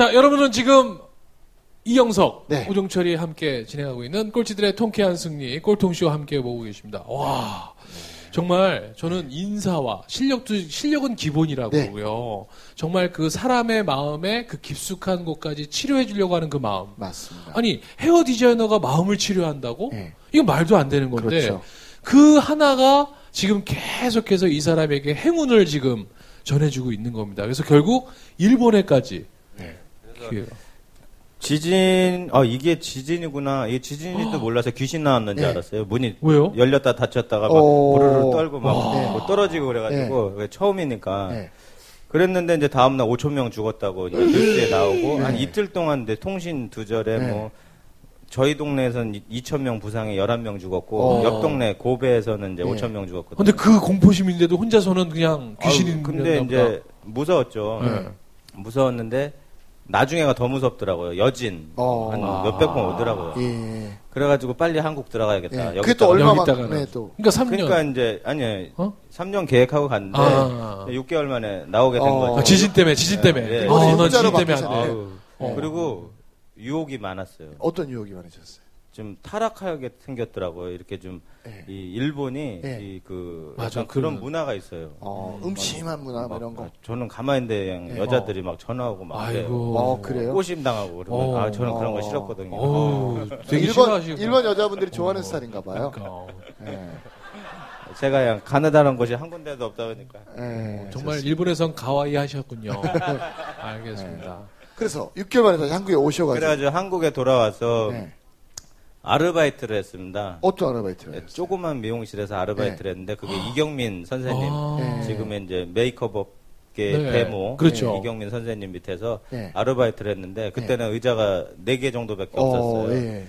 자, 여러분은 지금 이영석, 네. 오종철이 함께 진행하고 있는 꼴찌들의 통쾌한 승리, 꼴통쇼 함께 보고 계십니다. 와. 정말 저는 인사와 실력도 실력은 기본이라고요. 정말 그 사람의 마음에 그 깊숙한 곳까지 치료해 주려고 하는 그 마음. 맞습니다. 아니 헤어 디자이너가 마음을 치료한다고? 네. 이건 말도 안 되는 건데 그렇죠. 그 하나가 지금 계속해서 이 사람에게 행운을 지금 전해주고 있는 겁니다. 그래서 결국 일본에까지 기회가. 지진, 아, 이게 지진이구나. 이게 지진인지도 몰라서 귀신 나왔는지 네. 알았어요. 문이 왜요? 열렸다 닫혔다가 막 어. 부르르 떨고 막 네. 뭐 떨어지고 그래가지고 그게 처음이니까. 네. 그랬는데 이제 다음날 5천 명 죽었다고 이제 뉴스에 나오고 한 이틀 동안 이제 통신 두 절에 네. 뭐 저희 동네에서는 2천 명 부상에 11명 죽었고 어. 옆 동네 고베에서는 이제 네. 5천 명 죽었거든요. 근데 그 공포심인데도 혼자서는 그냥 귀신인 아유, 근데 이제 무서웠죠. 네. 무서웠는데 나중에가 더 무섭더라고요. 여진 어. 한 아. 몇백 번 오더라고요. 예. 그래가지고 빨리 한국 들어가야겠다. 예. 여기 그게 또 있다가. 얼마 여기다가는. 만에 또. 그러니까 3년. 그러니까 이제 아니 어? 3년 계획하고 갔는데 아. 6개월 만에 나오게 된 어. 거죠. 아, 지진 때문에 지진 때문에. 예. 난 혼자로 지진 때문에 안. 돼. 아유. 어. 그리고 유혹이 많았어요. 어떤 유혹이 많으셨어요? 좀 타락하게 생겼더라고요. 이렇게 좀 예. 이 일본이 예. 이그 맞아, 약간 그런 그- 문화가 있어요. 어, 음침한 문화 뭐막 이런 거. 저는 가만히 있는데 그냥 예. 여자들이 막 전화하고 막. 아이고. 어, 그래요? 꼬심 당하고 그러면 어. 아 저는 그런 거 어. 싫었거든요. 어우, 되게 일본 싫어하시고. 일본 여자분들이 좋아하는 스타일인가 봐요. 그러니까. 예. 제가 그냥 가느다란 곳이 한 군데도 없다 보니까 예. 정말 일본에선 가와이 하셨군요. 알겠습니다. 그래서 6개월 만에 다시 한국에 오셔가지고 그래가지고 한국에 돌아와서 네. 아르바이트를 했습니다. 어떤 아르바이트를 네, 했어요? 조그만 미용실에서 아르바이트를 했는데 그게 이경민 선생님 아. 네. 지금의 이제 메이크업 업계 네. 대모 그렇죠. 이경민 선생님 밑에서 네. 아르바이트를 했는데 그때는 의자가 4개 정도밖에 없었어요. 예.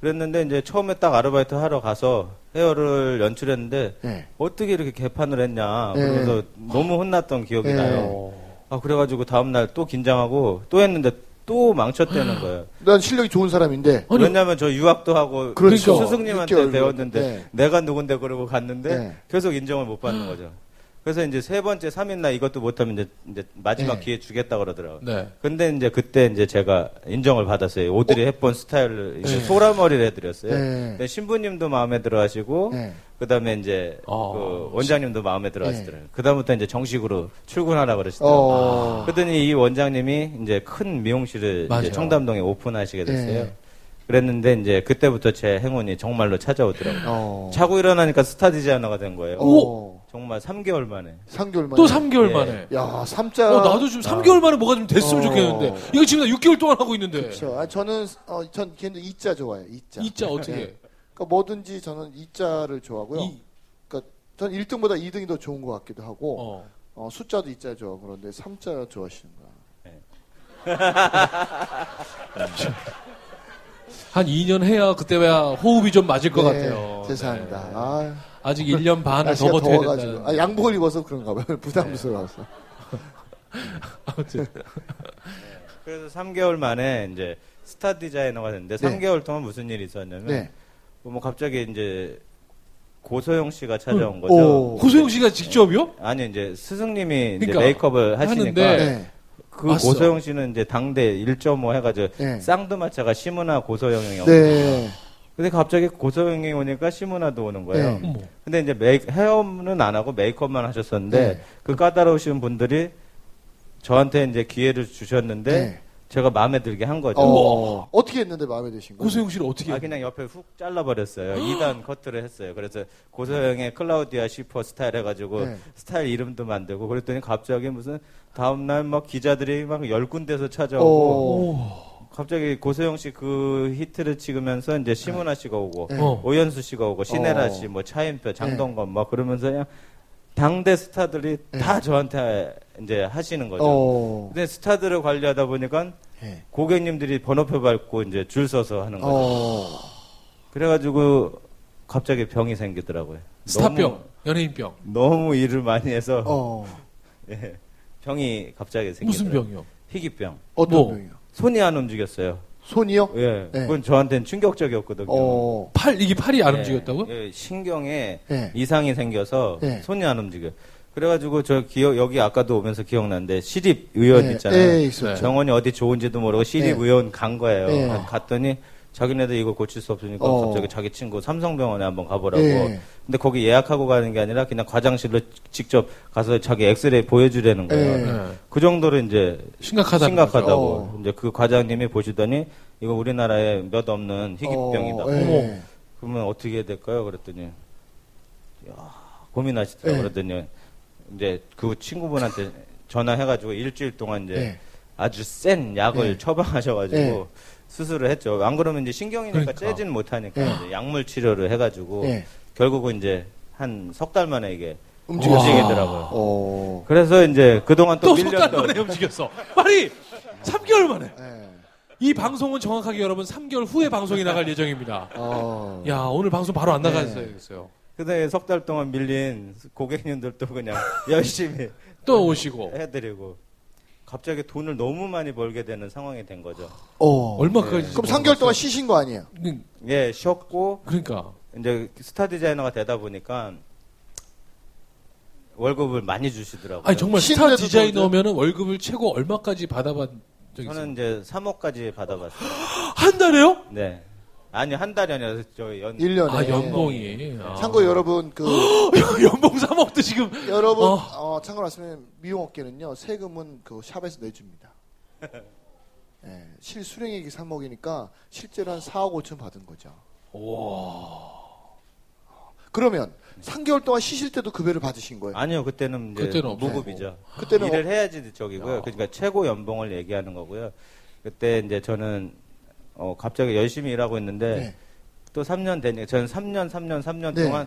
그랬는데 이제 처음에 딱 아르바이트 하러 가서 헤어를 연출했는데 예. 어떻게 이렇게 개판을 했냐 네. 그래서 너무 혼났던 기억이 네. 나요. 아 그래가지고 다음 날 또 긴장하고 또 했는데 또 망쳤다는 거예요. 난 실력이 좋은 사람인데 아니, 왜냐면 저 유학도 하고 그렇죠. 스승님한테 6개월 배웠는데 네. 내가 누군데 그러고 갔는데 네. 계속 인정을 못 받는 거죠. 그래서 이제 세 번째 3일 날 이것도 못하면 이제, 이제 마지막 네. 기회 주겠다 그러더라고요. 네. 근데 이제 그때 이제 제가 인정을 받았어요. 오드리 헵번 스타일을 이제 네. 소라머리를 해드렸어요. 네. 근데 신부님도 마음에 들어하시고 네. 그다음에 이제 아, 그 원장님도 마음에 들어하시더라고요. 그다음부터 이제 정식으로 출근하라 그러시더라고요. 어. 그랬더니 이 원장님이 이제 큰 미용실을. 이제 청담동에 오픈하시게 됐어요. 네. 그랬는데 이제 그때부터 제 행운이 정말로 찾아오더라고요. 어. 자고 일어나니까 스타 디자이너가 된 거예요. 어. 정말 3개월 만에. 3개월 만에. 또 3개월 예. 만에. 야, 3자. 어, 나도 지금 3개월 만에 뭐가 좀 됐으면 어. 좋겠는데. 이거 지금 나 6개월 동안 하고 있는데. 그렇죠. 아, 저는 어, 전 걔는 이자 좋아해요. 이자. 이자 어떻게? 네. 그러니까 뭐든지 저는 이자를 좋아하고요. 이, 그러니까 전 1등보다 2등이 더 좋은 것 같기도 하고 어. 어, 숫자도 이자 좋아하고 그런데 3자 좋아하시는 거야. 한 2년 해야 그때야 호흡이 좀 맞을 것 네, 같아요. 죄송합니다. 네. 아, 아직 1년 반을 더 버텨야. 된다는. 아, 양복을 입어서 그런가 봐요. 부담스러워서. 아무튼. 그래서 3개월 만에 이제 스타 디자이너가 됐는데 네. 3개월 동안 무슨 일이 있었냐면 네. 뭐 갑자기 이제 고소영 씨가 찾아온 응. 거죠. 오. 고소영 씨가 직접이요? 아니 이제 스승님이 이제 그러니까 메이크업을 하시니까 네. 그 왔어. 고소영 씨는 이제 당대 1.5 해가지고 네. 쌍두마차가 시문화 고소영이 요 네. 근데 갑자기 고소영이 오니까 시문화도 오는 거예요. 네. 근데 이제 메이, 헤어는 안 하고 메이크업만 하셨었는데 네. 그 까다로우신 분들이 저한테 이제 기회를 주셨는데 네. 제가 마음에 들게 한 거죠. 어, 어떻게 했는데 마음에 드신 거예요? 고소영 씨를 어떻게? 아 그냥 옆에 훅 잘라버렸어요. 2단 커트를 했어요. 그래서 고소영의 클라우디아 시퍼 스타일 해가지고 네. 스타일 이름도 만들고 그랬더니 갑자기 무슨 다음 날 막 기자들이 막 열 군데서 찾아오고 어. 갑자기 고소영 씨 그 히트를 찍으면서 이제 심은하 씨가 오고 네. 어. 오연수 씨가 오고 신혜라 어. 씨, 뭐 차인표, 장동건 막 그러면서 그냥 당대 스타들이 네. 다 저한테 이제 하시는 거죠. 어. 근데 스타들을 관리하다 보니까 네. 고객님들이 번호표 밟고 이제 줄 서서 하는 거죠. 어. 그래가지고 갑자기 병이 생기더라고요. 스타병, 너무, 연예인병. 너무 일을 많이 해서 어. 예, 병이 갑자기 생기더라고요. 무슨 병이요? 희귀병. 어떤 뭐? 병이요? 손이 안 움직였어요. 손이요? 예, 네. 그건 저한테는 충격적이었거든요. 어. 팔 이게 팔이 안 예, 움직였다고? 예, 신경에 네. 이상이 생겨서 네. 손이 안 움직여. 그래가지고 저 기억 여기 아까도 오면서 기억난데 시립 의원 네, 있잖아요. 네. 정원이 어디 좋은지도 모르고 시립 네. 의원 간 거예요. 네. 갔더니 자기네들 이거 고칠 수 없으니까 어. 갑자기 자기 친구 삼성병원에 한번 가보라고. 네. 근데 거기 예약하고 가는 게 아니라 그냥 과장실로 직접 가서 자기 엑스레이 보여주라는 거예요. 네. 네. 그 정도로 이제 심각하다. 심각하다고. 어. 이제 그 과장님이 보시더니 이거 우리나라에 몇 없는 희귀병이다. 어, 네. 그러면 어떻게 해야 될까요? 그랬더니 야, 고민하시더라고요. 네. 그랬더니 이제 그 친구분한테 전화해가지고 일주일 동안 이제 네. 아주 센 약을 네. 처방하셔가지고 네. 수술을 했죠. 안 그러면 이제 신경이니까 그러니까. 째진 못하니까 네. 이제 약물 치료를 해가지고 네. 결국은 이제 한 석 달 만에 이게 움직였어요. 움직이더라고요. 어. 그래서 이제 그동안 또또석달 밀렸던 만에 움직였어. 빨리 3개월 만에. 네. 이 방송은 정확하게 여러분 3개월 후에 방송이 나갈 예정입니다. 어. 야 오늘 방송 바로 안 네. 나가야겠어요. 그다음에 석 달 동안 밀린 고객님들도 그냥 열심히 또 오시고 해드리고 갑자기 돈을 너무 많이 벌게 되는 상황이 된 거죠. 어. 얼마까지? 그럼 3개월 동안 쉬신 거 아니에요? 음, 예, 쉬었고 그러니까 이제 스타 디자이너가 되다 보니까 월급을 많이 주시더라고요. 아니 정말 스타 디자이너면은 월급을 최고 얼마까지 받아봤 적 있어요? 저는 이제 3억까지 받아봤어요. 한 달에요? 네. 아니 한 달이 아니라 저 연. 1년에. 아 연봉이. 아. 참고 여러분 그 연봉 3억도 지금. 여러분 어. 어, 참고로 말씀드리면 미용업계는요 세금은 그 샵에서 내줍니다. 예, 실수령액이 3억이니까 실제로 한 4억 5천 받은 거죠. 그러면 3개월 동안 쉬실 때도 급여를 받으신 거예요. 아니요, 그때는 이제 그때는. 무급이죠. 그때는 일을 해야지 저기고요. 그러니까 최고 연봉을 얘기하는 거고요. 그때 이제 저는 어 갑자기 열심히 일하고 있는데 네. 또 3년 되니 저는 3년 3년 3년 네. 동안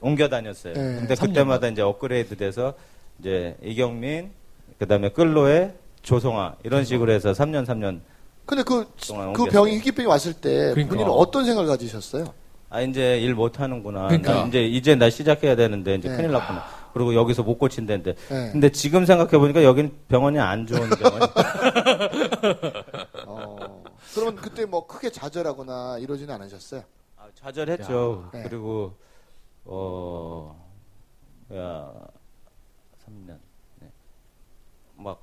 옮겨 다녔어요. 네. 근데 3년 그때마다 이제 업그레이드 돼서 이제 이경민 그 다음에 끌로에 조성아 이런 식으로 해서 3년 3년 근데 그, 동안 그. 병이 희귀병이 왔을 때 그러니까. 본인은 어떤 생각을 가지셨어요? 아 이제 일 못 하는구나. 그러니까. 나 이제 이제 나 시작해야 되는데 이제 네. 큰일 났구나. 그리고 여기서 못 고친다는데. 네. 근데 지금 생각해 보니까 여긴 병원이 안 좋은 병원. 어, 그러면 그때 뭐 크게 좌절하거나 이러지는 않으셨어요? 아, 좌절했죠. 야. 네. 그리고 어, 야, 3년, 네. 막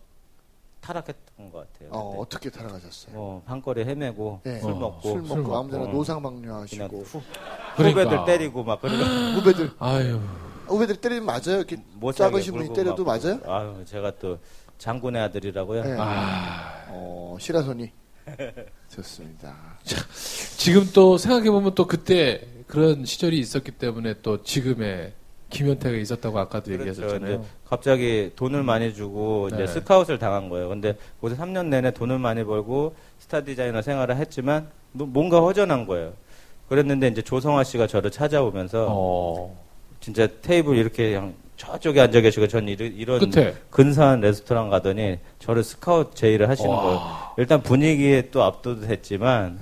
타락했던 것 같아요. 어. 어떻게 타락하셨어요? 뭐 한거리 헤매고 네. 술 어, 먹고 술 먹고 술 먹고. 아무데나 어. 노상방뇨하시고 후, 그러니까. 후배들 때리고 막 그러고 후배들 아유. 후배들 때리면 맞아요? 이렇게 작으신 분이 때려도 막 맞아요? 아유, 제가 또 장군의 아들이라고요. 네. 아. 어, 시라손이 좋습니다. 지금 또 생각해 보면 또 그때 그런 시절이 있었기 때문에 또 지금의 김현태가 있었다고 아까도 그렇죠. 얘기하셨잖아요. 이제 갑자기 돈을 많이 주고 이제 네. 스카웃을 당한 거예요. 근데 거기서 3년 내내 돈을 많이 벌고 스타 디자이너 생활을 했지만 뭐- 뭔가 허전한 거예요. 그랬는데 이제 조성아 씨가 저를 찾아오면서 어. 진짜 테이블 이렇게 그냥 저쪽에 앉아 계시고 전 이런, 이런 끝에. 근사한 레스토랑 가더니 저를 스카웃 제의를 하시는 와. 거예요. 일단 분위기에 또 압도됐지만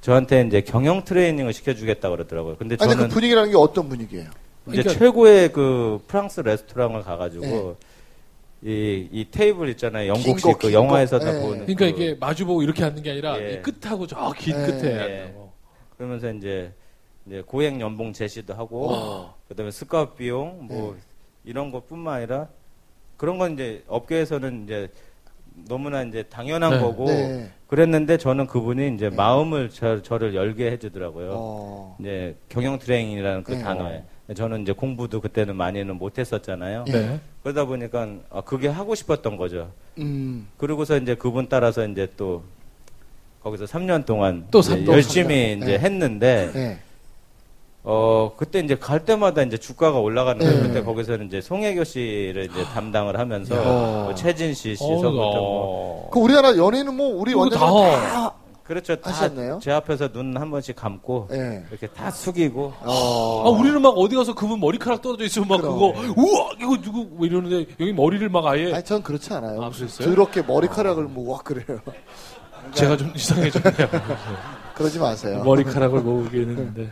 저한테 이제 경영 트레이닝을 시켜주겠다 그러더라고요. 근데 아니 저는 그 분위기라는 게 어떤 분위기예요? 이제 그러니까- 최고의 그 프랑스 레스토랑을 가가지고 네. 이, 이 테이블 있잖아요. 영국식 긴 거, 그긴 영화에서 거. 다 네. 보는. 그러니까 그- 이게 마주보고 이렇게 앉는 게 아니라 예. 이 끝하고 저긴 네. 끝에 예. 앉는 거. 그러면서 이제, 이제 고액 연봉 제시도 하고 그다음에 스카웃 비용 뭐 이런 것뿐만 아니라 그런 건 이제 업계에서는 이제 너무나 이제 당연한 네. 거고 네. 그랬는데 저는 그분이 이제 마음을 저, 저를 열게 해주더라고요. 어. 이제 경영 트레이닝이라는 그 네. 단어에 저는 이제 공부도 그때는 많이는 못했었잖아요. 예. 네. 그러다 보니까 아, 그게 하고 싶었던 거죠. 음. 그러고서 이제 그분 따라서 이제 또 거기서 3년 동안 또 이제 삼- 또 열심히 삼 년. 이제 네. 했는데 네. 어 그때 이제 갈 때마다 이제 주가가 올라가는 거예요. 네. 그때 거기서는 이제 송혜교 씨를 이제 담당을 하면서 야. 뭐 최진 씨, 시서부터 뭐 어. 그 우리나라 연예인은 뭐 우리 원래는 다- 다, 그렇죠. 다 하셨네요? 제 앞에서 눈 한 번씩 감고 예. 이렇게 다 숙이고 어. 아, 우리는 막 어디 가서 그분 머리카락 떨어져 있으면 막 그럼. 그거 우와 이거 누구 뭐 이러는데 여기 머리를 막 아예 아니 전 그렇지 않아요. 아, 그랬어요? 더럽게 머리카락을 뭐와 그래요. 제가 좀 이상해졌네요. 그러지 마세요. 머리카락을 모으긴 했는데.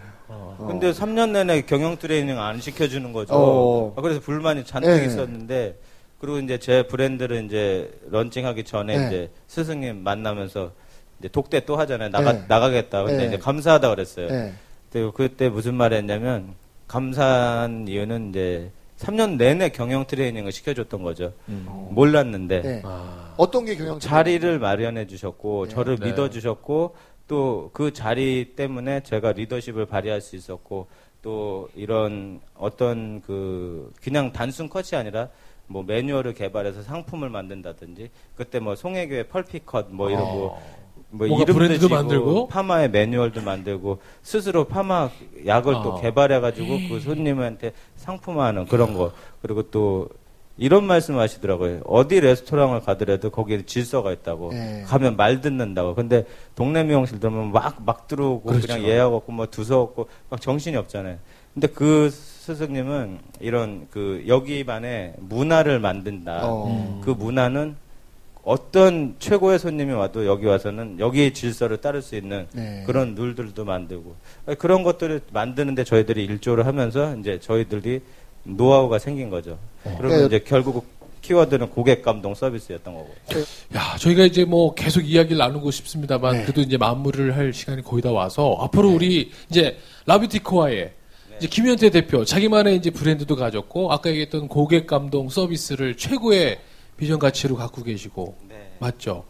어. 어. 근데 3년 내내 경영 트레이닝 안 시켜주는 거죠. 어. 아, 그래서 불만이 잔뜩 네. 있었는데 그리고 이제 제 브랜드를 이제 런칭하기 전에 네. 이제 스승님 만나면서 이제 독대 또 하잖아요. 나가 네. 나가겠다. 근데 네. 이제 감사하다 그랬어요. 예. 근데 그때 무슨 말 했냐면 감사한 이유는 이제 3년 내내 경영 트레이닝을 시켜줬던 거죠. 음. 몰랐는데 네. 아. 어떤 게 경영 자리를 마련해 주셨고 네. 저를 네. 믿어 주셨고 또 그 자리 때문에 제가 리더십을 발휘할 수 있었고 또 이런 어떤 그 그냥 단순 컷이 아니라 뭐 매뉴얼을 개발해서 상품을 만든다든지 그때 뭐 송혜교의 펄피컷 뭐 이런 뭐, 뭐 뭔가 이름도 브랜드도 지고 만들고? 파마의 매뉴얼도 만들고 스스로 파마 약을 또 어. 개발해가지고 그 손님한테 상품화하는 그런 거 그리고 또 이런 말씀 하시더라고요. 어디 레스토랑을 가더라도 거기에 질서가 있다고 네. 가면 말 듣는다고. 근데 동네 미용실 들으면 막 막 들어오고 그 그렇죠. 냥 예약 없고 뭐 두서 없고 막 정신이 없잖아요. 근데 그 스승님은 이런 그 여기만의 문화를 만든다. 어. 그 문화는 어떤 최고의 손님이 와도 여기 와서는 여기의 질서를 따를 수 있는 네. 그런 룰들도 만들고 그런 것들을 만드는데 저희들이 일조를 하면서 이제 저희들이 노하우가 생긴 거죠. 그리고 그러니까 이제 결국 키워드는 고객 감동 서비스였던 거고. 야, 저희가 이제 뭐 계속 이야기를 나누고 싶습니다만 네. 그래도 이제 마무리를 할 시간이 거의 다 와서 앞으로 우리 이제 라비티코아의 이제 김현태 대표 자기만의 이제 브랜드도 가졌고 아까 얘기했던 고객 감동 서비스를 최고의 비전 가치로 갖고 계시고 네. 맞죠?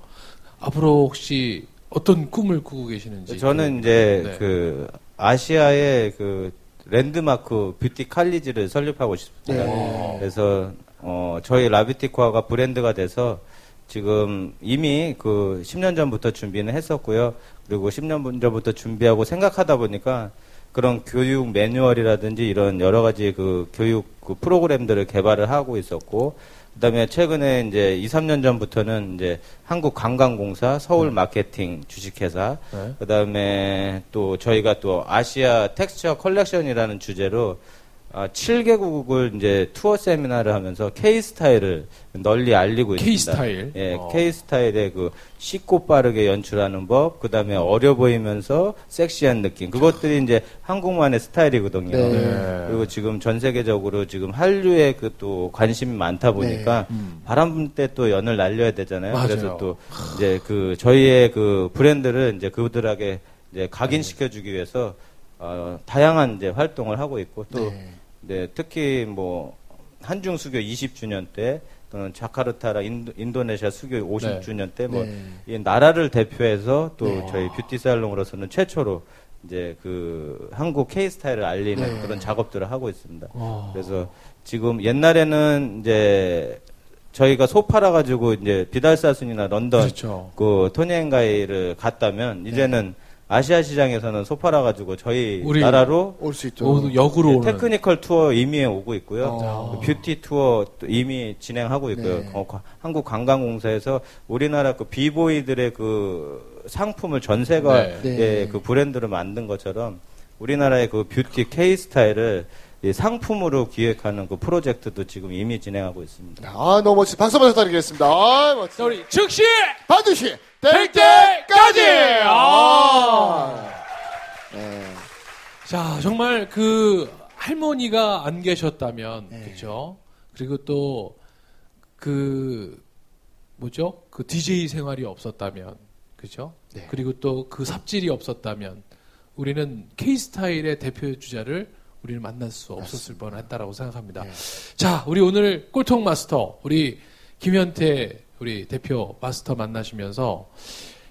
앞으로 혹시 어떤 꿈을 꾸고 계시는지 저는 이제 네. 그 아시아의 그 랜드마크 뷰티 칼리지를 설립하고 싶습니다. 네. 그래서 어 저희 라비티코아가 브랜드가 돼서 지금 이미 그 10년 전부터 준비는 했었고요. 그리고 10년 전부터 준비하고 생각하다 보니까 그런 교육 매뉴얼이라든지 이런 여러 가지 그 교육 그 프로그램들을 개발을 하고 있었고 그다음에 최근에 이제 2, 3년 전부터는 이제 한국 관광공사, 서울 마케팅 주식회사, 네. 그다음에 또 저희가 또 아시아 텍스처 컬렉션이라는 주제로 아, 7개국을 이제 투어 세미나를 하면서 K 스타일을 널리 알리고 K 있습니다. 스타일. 예, 어. K 스타일의 그 쉽고 빠르게 연출하는 법, 그 다음에 어려 보이면서 섹시한 느낌. 그것들이 이제 한국만의 스타일이거든요. 네. 네. 그리고 지금 전 세계적으로 지금 한류에 그 또 관심이 많다 보니까 바람 불때또 연을 날려야 되잖아요. 네. 음. 맞아요. 그래서 또 이제 그 저희의 그 브랜드를 이제 그들에게 이제 각인시켜 주기 위해서 어, 다양한 이제 활동을 하고 있고 또 네. 네, 특히 뭐 한중 수교 20주년 때 또는 자카르타라 인도, 네시아 수교 50주년 때뭐 네. 이 나라를 대표해서 또 네. 저희 뷰티 살롱으로서는 최초로 이제 그 한국 K 스타일을 알리는 네. 그런 작업들을 하고 있습니다. 어. 그래서 지금 옛날에는 이제 저희가 소 팔아 가지고 이제 비달사순이나 런던 그렇죠. 그 토니앤가이를 갔다면 이제는 아시아 시장에서는 소 팔아 가지고 저희 우리 나라로 올 수 있죠. 모두 역으로 예, 오는 technical 투어 이미 오고 있고요. 어. 그 뷰티 투어 또 이미 진행하고 있고요. 네. 어, 과- 한국관광공사에서 우리나라 그 비보이들의 그 상품을 전 세계가 네. 네. 예, 그 브랜드를 만든 것처럼 우리나라의 그 뷰티 K 스타일을 이 상품으로 기획하는 그 프로젝트도 지금 이미 진행하고 있습니다. 아, 너무 멋지. 박수 한번 부탁드리겠습니다. 아, 자, 멋지. 우리 즉시 반드시 될될 때까지! 때까지! 아! 네. 자, 정말 그 할머니가 안 계셨다면, 네. 그죠? 그리고 또 그 뭐죠? 그 DJ 생활이 없었다면, 그죠? 네. 그리고 또 그 삽질이 없었다면, 우리는 K 스타일의 대표 주자를 우리는 만날 수 없었을 뻔했다라고 생각합니다. 네. 자, 우리 오늘 꼴통 마스터, 우리 김현태 우리 대표 마스터 만나시면서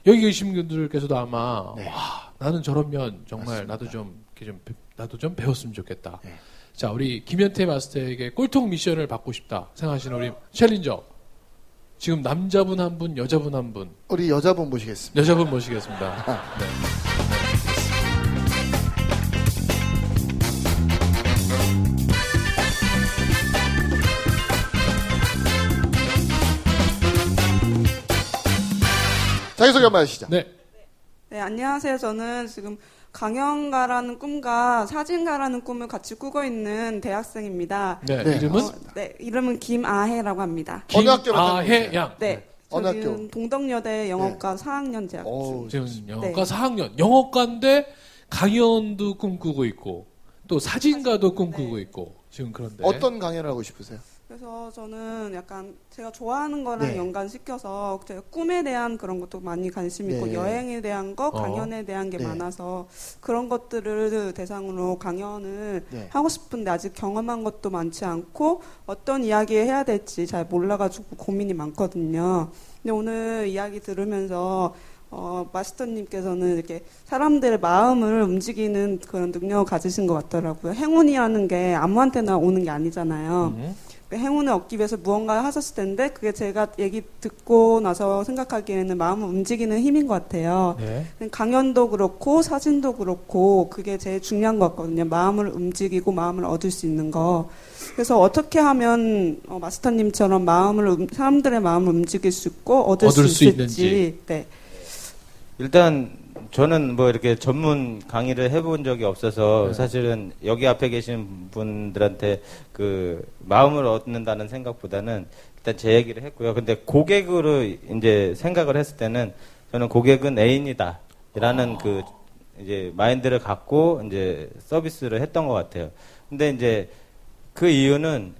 여기 계신 분들께서도 아마 네. 와 나는 저런 면 정말 맞습니다. 나도 좀좀 배- 나도 좀 배웠으면 좋겠다. 네. 자, 우리 김현태 마스터에게 꼴통 미션을 받고 싶다 생각하시는 우리 챌린저. 지금 남자분 한 분, 여자분 한 분, 우리 여자분 모시겠습니다. 여자분 모시겠습니다. 네. 자기소개 한번 하시죠. 네. 네, 안녕하세요. 저는 지금 강연가라는 꿈과 사진가라는 꿈을 같이 꾸고 있는 대학생입니다. 네. 네. 이름은 어, 네, 이름은 김아혜라고 합니다. 어느 학교 김아혜 양. 네, 어느 저는 학교? 동덕여대 영어과 4학년 재학 오, 지금 네. 영어과 4학년. 영어과인데 강연도 꿈꾸고 있고 또 사진가도 꿈꾸고 있고 지금 그런데 어떤 강연을 하고 싶으세요? 그래서 저는 약간 제가 좋아하는 거랑 네. 연관시켜서 제가 꿈에 대한 그런 것도 많이 관심 있고 네. 여행에 대한 거, 어. 강연에 대한 게 네. 많아서 그런 것들을 대상으로 강연을 네. 하고 싶은데 아직 경험한 것도 많지 않고 어떤 이야기 해야 될지 잘 몰라가지고 고민이 많거든요. 근데 오늘 이야기 들으면서 어, 마스터님께서는 이렇게 사람들의 마음을 움직이는 그런 능력을 가지신 것 같더라고요. 행운이라는 게 아무한테나 오는 게 아니잖아요. 음. 그 행운을 얻기 위해서 무언가를 하셨을 텐데 그게 제가 얘기 듣고 나서 생각하기에는 마음을 움직이는 힘인 것 같아요. 네. 강연도 그렇고 사진도 그렇고 그게 제일 중요한 것 같거든요. 마음을 움직이고 마음을 얻을 수 있는 거. 그래서 어떻게 하면 어, 마스터님처럼 마음을 움- 사람들의 마음을 움직일 수 있고 얻을, 얻을 수, 수 있을지. 있는지. 네. 일단 저는 뭐 이렇게 전문 강의를 해본 적이 없어서 네. 사실은 여기 앞에 계신 분들한테 그 마음을 얻는다는 생각보다는 일단 제 얘기를 했고요. 근데 고객으로 이제 생각을 했을 때는 저는 고객은 애인이다. 라는 그 이제 마인드를 갖고 이제 서비스를 했던 것 같아요. 근데 이제 그 이유는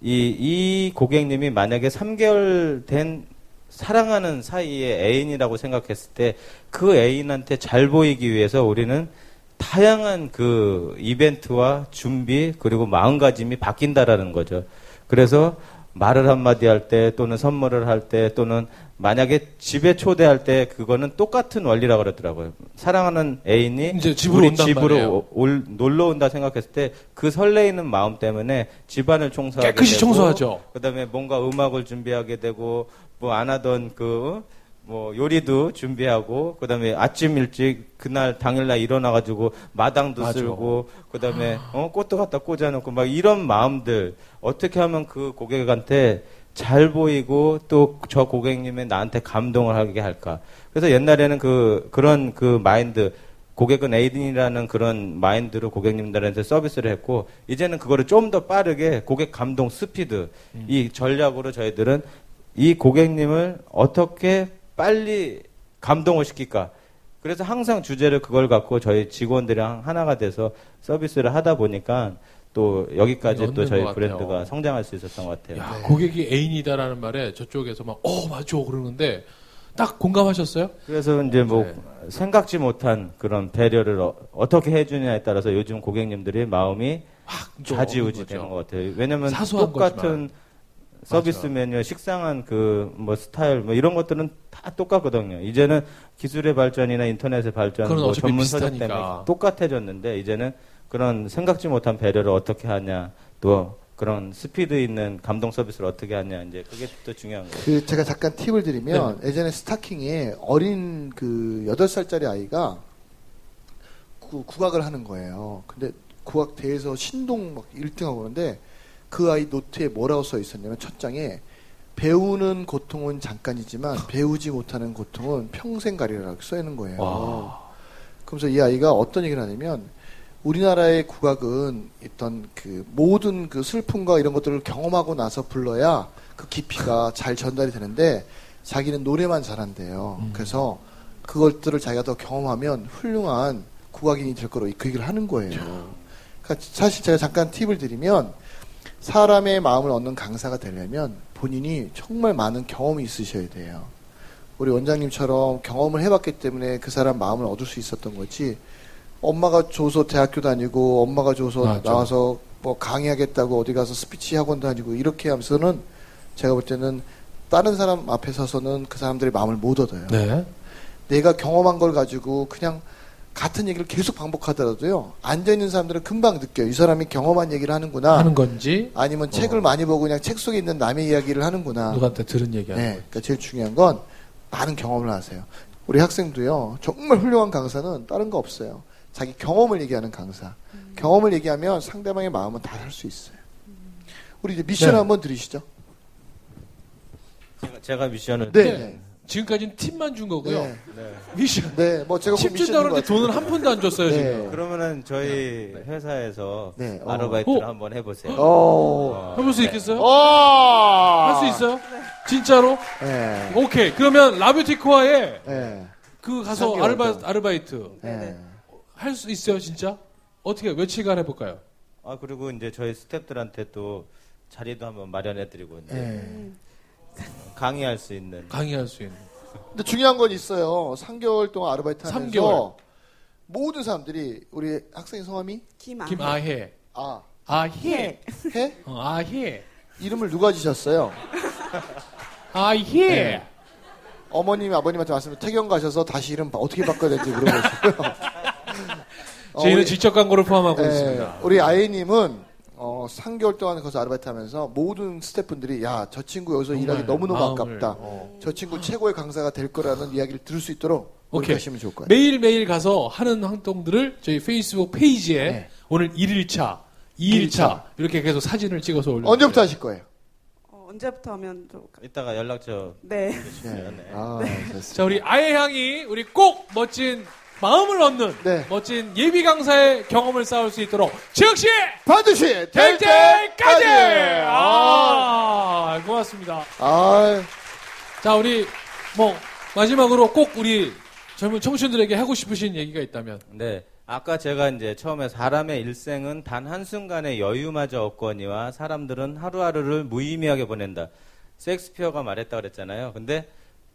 이, 이 고객님이 만약에 3개월 된 사랑하는 사이의 애인이라고 생각했을 때 그 애인한테 잘 보이기 위해서 우리는 다양한 그 이벤트와 준비 그리고 마음가짐이 바뀐다라는 거죠. 그래서 말을 한마디 할 때 또는 선물을 할 때 또는 만약에 집에 초대할 때 그거는 똑같은 원리라고 그러더라고요. 사랑하는 애인이 이제 집으로 우리 집으로. 올, 놀러 온다 생각했을 때 그 설레이는 마음 때문에 집안을 청소하게 깨끗이 되고 청소하죠. 그다음에 뭔가 음악을 준비하게 되고 뭐 안 하던 그 뭐 요리도 준비하고 그다음에 아침 일찍 그날 당일날 일어나 가지고 마당도 맞아. 쓸고 그다음에 어 꽃도 갖다 꽂아 놓고 막 이런 마음들 어떻게 하면 그 고객한테 잘 보이고 또 저 고객님의 나한테 감동을 하게 할까 그래서 옛날에는 그 그런 그 마인드 고객은 애인이라는 그런 마인드로 고객님들한테 서비스를 했고 이제는 그거를 좀 더 빠르게 고객 감동 스피드 이 전략으로 저희들은 이 고객님을 어떻게 빨리 감동을 시킬까 그래서 항상 주제를 그걸 갖고 저희 직원들이랑 하나가 돼서 서비스를 하다 보니까 또 여기까지 또 저희. 브랜드가 성장할 수 있었던 것 같아요. 야, 네. 고객이 애인이다라는 말에 저쪽에서 막, 어, 맞죠. 그러는데 딱 공감하셨어요? 그래서 이제 뭐 네. 생각지 못한 그런 배려를 어, 떻게 해주냐에 따라서 요즘 고객님들이 마음이 좀 좌지우지. 되는 것 같아요. 왜냐면 똑같은 서비스 맞아. 메뉴, 식상한 그 뭐 스타일 뭐 이런 것들은 다 똑같거든요. 이제는 기술의 발전이나 인터넷의 발전, 뭐 전문 서적. 때문에 똑같아졌는데 이제는 그런 생각지 못한 배려를 어떻게 하냐, 또 그런 스피드 있는 감동 서비스를 어떻게 하냐 이제 그게 또 중요한 거예요. 그 제가 잠깐 팁을 드리면 예전에 스타킹에 어린 그 8살짜리 아이가 구, 국악을 하는 거예요. 근데 국악 대회에서 신동 막 1등하고 그러는데 그 아이 노트에 뭐라고 써 있었냐면 첫 장에 배우는 고통은 잠깐이지만 배우지 못하는 고통은 평생 가리라고 써 있는 거예요. 와. 그러면서 이 아이가 어떤 얘기를 하냐면 우리나라의 국악은 어떤 그 모든 그 슬픔과 이런 것들을 경험하고 나서 불러야 그 깊이가 잘 전달이 되는데 자기는 노래만 잘한대요. 음. 그래서 그것들을 자기가 더 경험하면 훌륭한 국악인이 될 거로 그 얘기를 하는 거예요. 그러니까 사실 제가 잠깐 팁을 드리면 사람의 마음을 얻는 강사가 되려면 본인이 정말 많은 경험이 있으셔야 돼요. 우리 원장님처럼 경험을 해봤기 때문에 그 사람 마음을 얻을 수 있었던 거지. 엄마가 줘서 대학교 다니고 엄마가 줘서 맞아. 나와서 뭐 강의하겠다고 어디 가서 스피치 학원 다니고 이렇게 하면서는 제가 볼 때는 다른 사람 앞에 서서는 그 사람들의 마음을 못 얻어요. 네. 내가 경험한 걸 가지고 그냥 같은 얘기를 계속 반복하더라도요. 앉아 있는 사람들은 금방 느껴요. 이 사람이 경험한 얘기를 하는구나. 하는 건지, 아니면 어. 책을 많이 보고 그냥 책 속에 있는 남의 이야기를 하는구나. 누구한테 들은 얘기 하는 네. 그러니까 제일 중요한 건 많은 경험을 하세요. 우리 학생도요. 정말 훌륭한 강사는 다른 거 없어요. 자기 경험을 얘기하는 강사. 경험을 얘기하면 상대방의 마음은 다살수 있어요. 우리 이제 미션 네. 한번 들으시죠. 제가, 제가 미션을 네. 네. 네. 지금까지는 팁만 준 거고요. 네. 네. 미션. 네, 뭐 제가 팁 준다고 그러는데 돈을 한 푼도 안 줬어요, 네. 지금. 그러면은 저희 회사에서 네, 어. 아르바이트를 어. 한번 해보세요. 어. 해볼 수 있겠어요? 어. 할수 있어요? 진짜로? 네. 오케이. 그러면 라뷰티코아에 네. 그 가서 아르바. 아르바이트 네. 할수 있어요, 진짜? 어떻게 며칠간 해볼까요? 아 그리고 이제 저희 스태프들한테 또 자리도 한번 마련해드리고 이제 예. 강의할 수 있는 강의할 수 있는. 근데 중요한 건 있어요. 3개월 동안 아르바이트 하면서 3개월. 모든 사람들이 우리 학생 성함이 김아. 김아해. 아, 아해. 해? 어, 아해. 이름을 누가 지셨어요? 아해. 네. 어머님이 아버님한테 말씀을 태경 가셔서 다시 이름 바- 어떻게 바꿔야 되는지 물어보시고요. 어, 저희는 우리- 직접 광고를 포함하고 예, 있습니다. 우리 아이님은 어, 3개월 동안 거기서 아르바이트 하면서 모든 스태프분들이 야, 저 친구 여기서 일하기 너무너무 마음을, 아깝다. 어. 저 친구 최고의 강사가 될 거라는 이야기를 들을 수 있도록 오케이. 하시면 좋을 거예요. 매일매일 가서 하는 활동들을 저희 페이스북 페이지에 네. 오늘 1일차, 2일차 이렇게 계속 사진을 찍어서 올려 언제부터 하실 거예요? 어, 언제부터 하면 좀 이따가 연락처 네. 네. 아, 됐습니다. 자, 우리 아예 향이 우리 꼭 멋진 마음을 얻는 네. 멋진 예비 강사의 경험을 쌓을 수 있도록 즉시 반드시 될! 때까지! 아, 아, 고맙습니다. 아, 자, 우리 뭐 마지막으로 꼭 우리 젊은 청춘들에게 하고 싶으신 얘기가 있다면 네. 아까 제가 이제 처음에 사람의 일생은 단 한순간의 여유마저 없거니와 사람들은 하루하루를 무의미하게 보낸다. 섹스피어가 말했다 그랬잖아요. 근데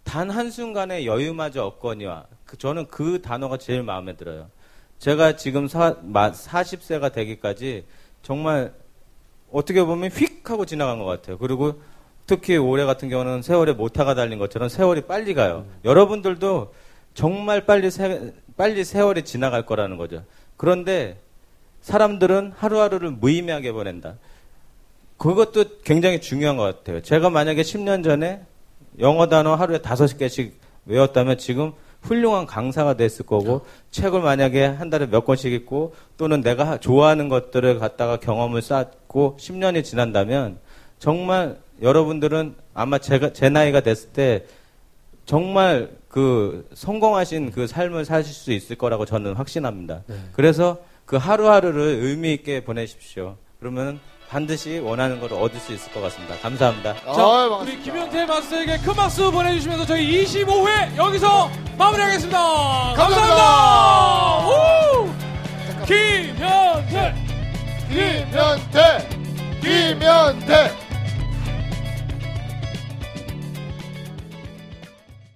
단 한순간의 여유마저 없거니와 그- 저는 그 단어가 제일 마음에 들어요. 제가 지금 사, 40세가 되기까지 정말 어떻게 보면 휙 하고 지나간 것 같아요. 그리고 특히 올해 같은 경우는 세월에 모타가 달린 것처럼 세월이 빨리 가요. 여러분들도 정말 빨리 세, 빨리 세월이 지나갈 거라는 거죠. 그런데 사람들은 하루하루를 무의미하게 보낸다. 그것도 굉장히 중요한 것 같아요. 제가 만약에 10년 전에 영어 단어 하루에 다섯 개씩 외웠다면 지금 훌륭한 강사가 됐을 거고 책을 만약에 한 달에 몇 권씩 읽고 또는 내가 좋아하는 것들을 갖다가 경험을 쌓고 10년이 지난다면 정말 여러분들은 아마 제가 제 나이가 됐을 때 정말 그 성공하신 그 삶을 사실 수 있을 거라고 저는 확신합니다. 그래서 그 하루하루를 의미 있게 보내십시오. 그러면 반드시 원하는 걸 얻을 수 있을 것 같습니다. 감사합니다. 자, 아, 우리. 김현태 마스터에게 큰 박수 보내주시면서 저희 25회 여기서 마무리하겠습니다. 감사합니다. 우! 김현태! 김현태! 김현태!